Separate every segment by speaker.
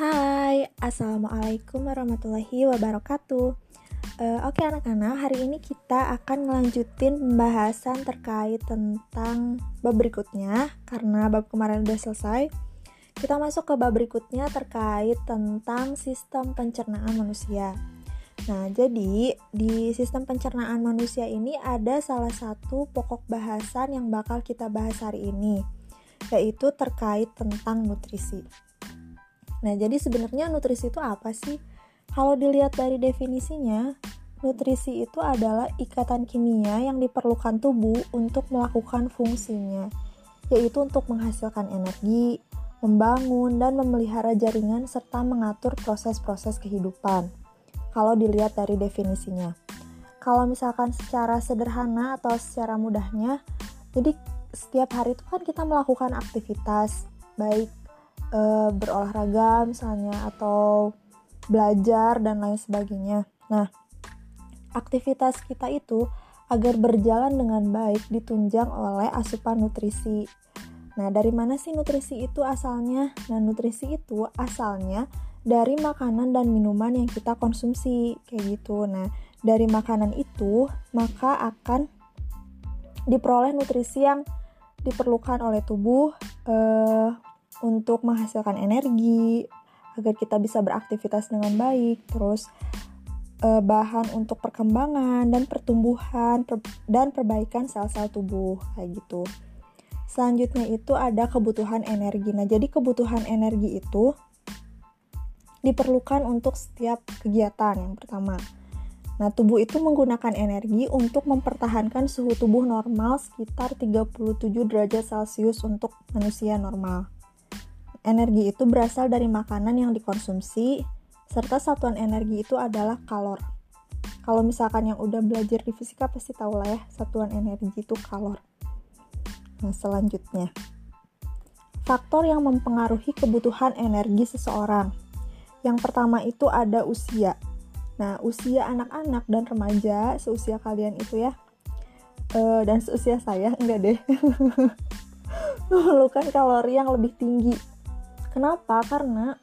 Speaker 1: Hai, Assalamualaikum warahmatullahi wabarakatuh. Uh, Oke anak-anak, hari ini kita akan melanjutin pembahasan terkait tentang bab berikutnya. Karena bab kemarin udah selesai Kita masuk ke bab berikutnya terkait tentang sistem pencernaan manusia. Nah, jadi di sistem pencernaan manusia ini ada salah satu pokok bahasan yang bakal kita bahas hari ini Yaitu terkait tentang nutrisi Nah, jadi sebenarnya nutrisi itu apa sih? Kalau dilihat dari definisinya, nutrisi itu adalah ikatan kimia yang diperlukan tubuh untuk melakukan fungsinya, yaitu untuk menghasilkan energi, membangun, dan memelihara jaringan serta mengatur proses-proses kehidupan. Kalau dilihat dari definisinya. Kalau misalkan secara sederhana atau secara mudahnya, jadi setiap hari itu kan kita melakukan aktivitas, baik e, berolahraga misalnya atau belajar dan lain sebagainya. Nah, aktivitas kita itu agar berjalan dengan baik ditunjang oleh asupan nutrisi. Nah, dari mana sih nutrisi itu asalnya? Nah, nutrisi itu asalnya dari makanan dan minuman yang kita konsumsi, kayak gitu. Nah, dari makanan itu maka akan diperoleh nutrisi yang diperlukan oleh tubuh eh, untuk menghasilkan energi agar kita bisa beraktivitas dengan baik terus eh, bahan untuk perkembangan dan pertumbuhan per, dan perbaikan sel-sel tubuh kayak gitu. Selanjutnya itu ada kebutuhan energi. Nah jadi kebutuhan energi itu diperlukan untuk setiap kegiatan yang pertama. Nah, tubuh itu menggunakan energi untuk mempertahankan suhu tubuh normal sekitar 37 derajat Celcius untuk manusia normal. Energi itu berasal dari makanan yang dikonsumsi, serta satuan energi itu adalah kalor. Kalau misalkan yang udah belajar di fisika pasti tahu lah ya, satuan energi itu kalor. Nah, selanjutnya. Faktor yang mempengaruhi kebutuhan energi seseorang. Yang pertama itu ada usia. Nah, usia anak-anak dan remaja seusia kalian itu ya, uh, dan seusia saya enggak deh, memerlukan kalori yang lebih tinggi Kenapa? Karena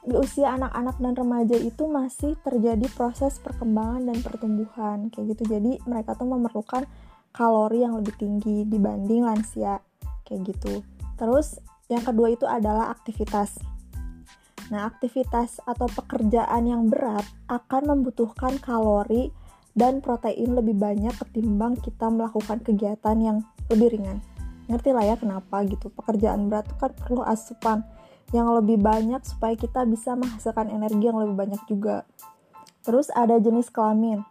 Speaker 1: di usia anak-anak dan remaja itu masih terjadi proses perkembangan dan pertumbuhan kayak gitu. Jadi mereka tuh memerlukan kalori yang lebih tinggi dibanding lansia kayak gitu. Terus yang kedua itu adalah aktivitas. Nah, aktivitas atau pekerjaan yang berat akan membutuhkan kalori dan protein lebih banyak ketimbang kita melakukan kegiatan yang lebih ringan. Ngerti lah ya kenapa gitu. Pekerjaan berat itu kan perlu asupan yang lebih banyak supaya kita bisa menghasilkan energi yang lebih banyak juga. Terus ada jenis kelamin.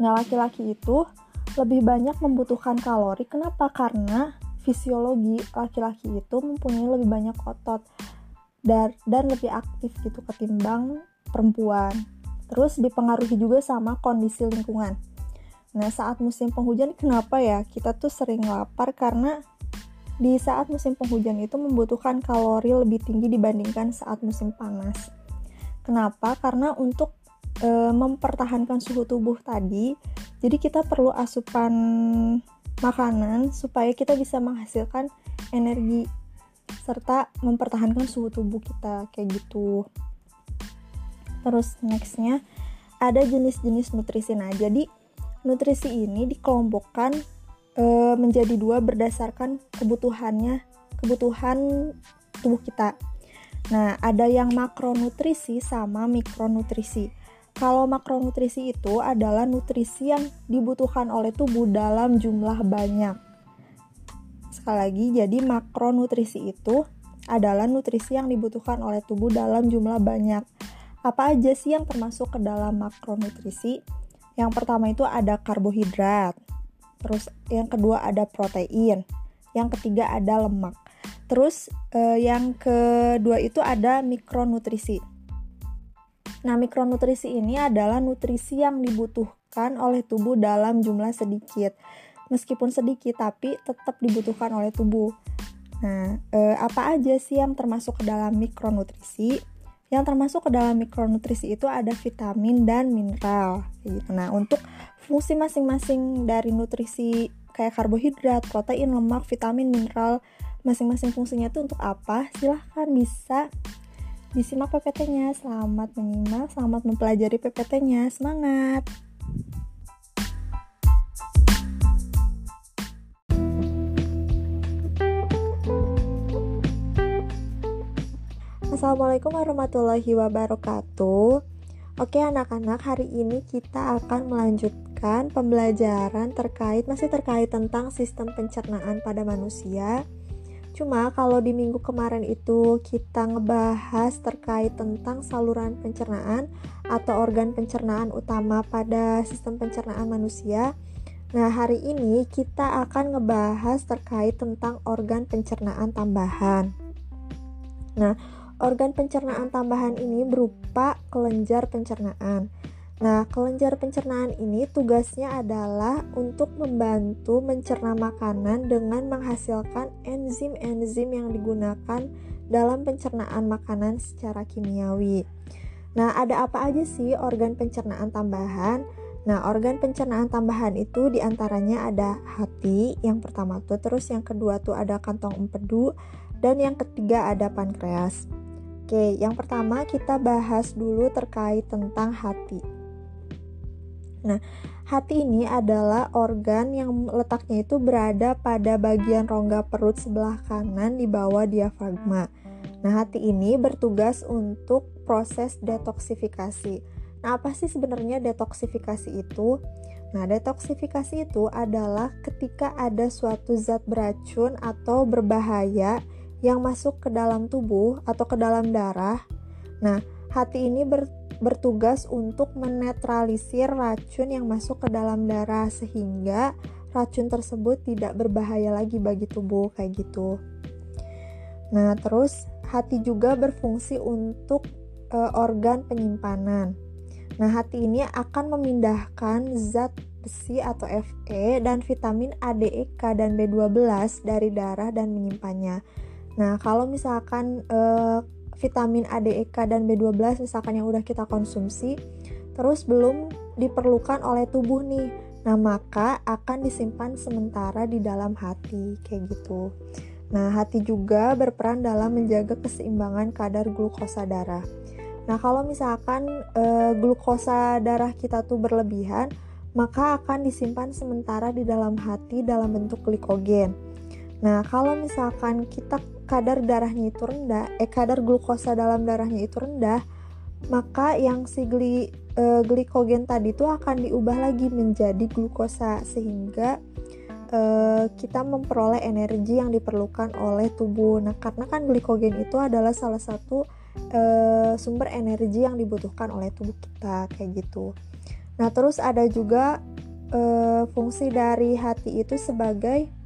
Speaker 1: Nah, laki-laki itu lebih banyak membutuhkan kalori. Kenapa? Karena fisiologi laki-laki itu mempunyai lebih banyak otot dan, dan lebih aktif gitu ketimbang perempuan. Terus dipengaruhi juga sama kondisi lingkungan. Nah, saat musim penghujan kenapa ya kita tuh sering lapar karena di saat musim penghujan itu membutuhkan kalori lebih tinggi dibandingkan saat musim panas. Kenapa? Karena untuk e, mempertahankan suhu tubuh tadi, jadi kita perlu asupan makanan supaya kita bisa menghasilkan energi serta mempertahankan suhu tubuh kita kayak gitu. Terus nextnya ada jenis-jenis nutrisi. Nah, jadi nutrisi ini dikelompokkan e, menjadi dua berdasarkan kebutuhannya kebutuhan tubuh kita. Nah, ada yang makronutrisi sama mikronutrisi. Kalau makronutrisi itu adalah nutrisi yang dibutuhkan oleh tubuh dalam jumlah banyak. Sekali lagi, jadi makronutrisi itu adalah nutrisi yang dibutuhkan oleh tubuh dalam jumlah banyak. Apa aja sih yang termasuk ke dalam makronutrisi? Yang pertama itu ada karbohidrat, Terus yang kedua ada protein. Yang ketiga ada lemak. Terus eh, yang kedua itu ada mikronutrisi. Nah, mikronutrisi ini adalah nutrisi yang dibutuhkan oleh tubuh dalam jumlah sedikit. Meskipun sedikit tapi tetap dibutuhkan oleh tubuh. Nah, eh, apa aja sih yang termasuk ke dalam mikronutrisi? Yang termasuk ke dalam mikronutrisi itu ada vitamin dan mineral. Gitu. Nah, untuk fungsi masing-masing dari nutrisi kayak karbohidrat, protein, lemak, vitamin, mineral, masing-masing fungsinya itu untuk apa? Silahkan bisa disimak PPT-nya. Selamat menyimak, selamat mempelajari PPT-nya. Semangat! Assalamualaikum warahmatullahi wabarakatuh. Oke anak-anak, hari ini kita akan melanjutkan pembelajaran terkait masih terkait tentang sistem pencernaan pada manusia. Cuma kalau di minggu kemarin itu kita ngebahas terkait tentang saluran pencernaan atau organ pencernaan utama pada sistem pencernaan manusia. Nah, hari ini kita akan ngebahas terkait tentang organ pencernaan tambahan. Nah, organ pencernaan tambahan ini berupa kelenjar pencernaan. Nah, kelenjar pencernaan ini tugasnya adalah untuk membantu mencerna makanan dengan menghasilkan enzim-enzim yang digunakan dalam pencernaan makanan secara kimiawi. Nah, ada apa aja sih organ pencernaan tambahan? Nah, organ pencernaan tambahan itu di antaranya ada hati, yang pertama tuh, terus yang kedua tuh ada kantong empedu, dan yang ketiga ada pankreas. Oke, yang pertama kita bahas dulu terkait tentang hati. Nah, hati ini adalah organ yang letaknya itu berada pada bagian rongga perut sebelah kanan di bawah diafragma. Nah, hati ini bertugas untuk proses detoksifikasi. Nah, apa sih sebenarnya detoksifikasi itu? Nah, detoksifikasi itu adalah ketika ada suatu zat beracun atau berbahaya yang masuk ke dalam tubuh atau ke dalam darah. Nah, hati ini ber, bertugas untuk menetralisir racun yang masuk ke dalam darah sehingga racun tersebut tidak berbahaya lagi bagi tubuh kayak gitu. Nah, terus hati juga berfungsi untuk e, organ penyimpanan. Nah, hati ini akan memindahkan zat besi atau Fe dan vitamin A, D, E, K dan B12 dari darah dan menyimpannya. Nah, kalau misalkan uh, vitamin A, D, E, K dan B12 misalkan yang udah kita konsumsi terus belum diperlukan oleh tubuh nih. Nah, maka akan disimpan sementara di dalam hati kayak gitu. Nah, hati juga berperan dalam menjaga keseimbangan kadar glukosa darah. Nah, kalau misalkan e, glukosa darah kita tuh berlebihan, maka akan disimpan sementara di dalam hati dalam bentuk glikogen. Nah, kalau misalkan kita kadar darahnya itu rendah, eh kadar glukosa dalam darahnya itu rendah, maka yang si gli, e, glikogen tadi itu akan diubah lagi menjadi glukosa sehingga e, kita memperoleh energi yang diperlukan oleh tubuh. Nah, karena kan glikogen itu adalah salah satu e, sumber energi yang dibutuhkan oleh tubuh kita kayak gitu. Nah, terus ada juga e, fungsi dari hati itu sebagai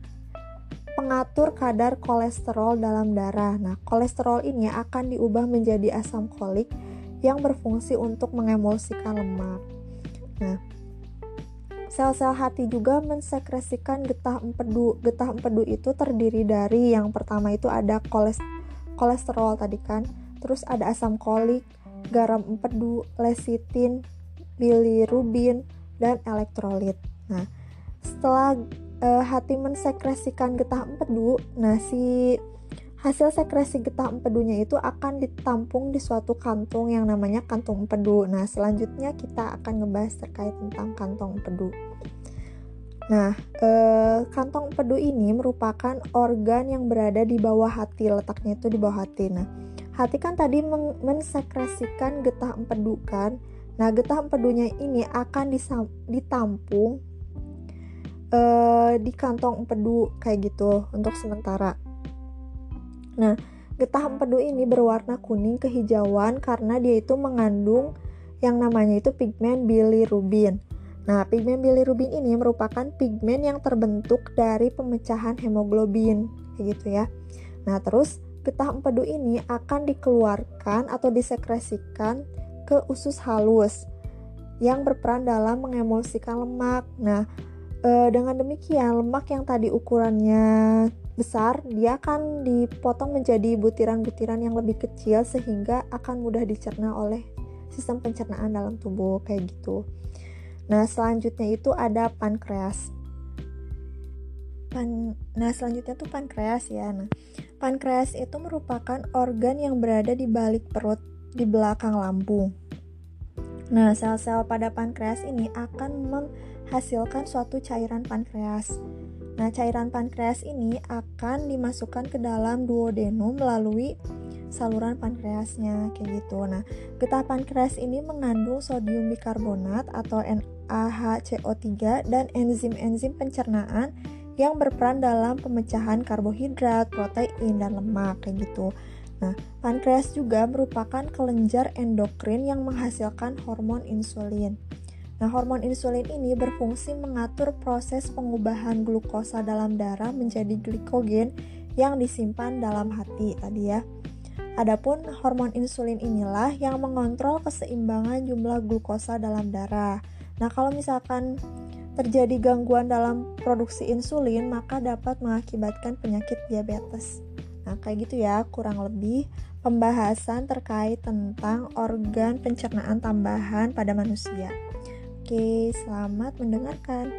Speaker 1: pengatur kadar kolesterol dalam darah. Nah, kolesterol ini akan diubah menjadi asam kolik yang berfungsi untuk mengemulsikan lemak. Nah, sel-sel hati juga mensekresikan getah empedu. Getah empedu itu terdiri dari yang pertama itu ada kolesterol tadi kan, terus ada asam kolik, garam empedu, lesitin, bilirubin, dan elektrolit. Nah, setelah uh, hati mensekresikan getah empedu, nah si hasil sekresi getah empedunya itu akan ditampung di suatu kantung yang namanya kantung empedu. Nah, selanjutnya kita akan ngebahas terkait tentang kantong empedu. Nah, eh, kantong empedu ini merupakan organ yang berada di bawah hati, letaknya itu di bawah hati. Nah, hati kan tadi mensekresikan getah empedu kan. Nah, getah empedunya ini akan ditampung uh, di kantong empedu kayak gitu untuk sementara. Nah, getah empedu ini berwarna kuning kehijauan karena dia itu mengandung yang namanya itu pigmen bilirubin. Nah, pigmen bilirubin ini merupakan pigmen yang terbentuk dari pemecahan hemoglobin, kayak gitu ya. Nah, terus getah empedu ini akan dikeluarkan atau disekresikan ke usus halus yang berperan dalam mengemulsikan lemak. Nah, E, dengan demikian, lemak yang tadi ukurannya besar, dia akan dipotong menjadi butiran-butiran yang lebih kecil sehingga akan mudah dicerna oleh sistem pencernaan dalam tubuh kayak gitu. Nah, selanjutnya itu ada pankreas. Pan nah, selanjutnya tuh pankreas ya. Nah, Pankreas itu merupakan organ yang berada di balik perut di belakang lambung. Nah, sel-sel pada pankreas ini akan menghasilkan suatu cairan pankreas. Nah, cairan pankreas ini akan dimasukkan ke dalam duodenum melalui saluran pankreasnya kayak gitu. Nah, getah pankreas ini mengandung sodium bikarbonat atau NaHCO3 dan enzim-enzim pencernaan yang berperan dalam pemecahan karbohidrat, protein, dan lemak kayak gitu. Nah, pankreas juga merupakan kelenjar endokrin yang menghasilkan hormon insulin. Nah, hormon insulin ini berfungsi mengatur proses pengubahan glukosa dalam darah menjadi glikogen yang disimpan dalam hati tadi ya. Adapun hormon insulin inilah yang mengontrol keseimbangan jumlah glukosa dalam darah. Nah, kalau misalkan terjadi gangguan dalam produksi insulin, maka dapat mengakibatkan penyakit diabetes. Nah, kayak gitu ya, kurang lebih pembahasan terkait tentang organ pencernaan tambahan pada manusia. Oke, selamat mendengarkan.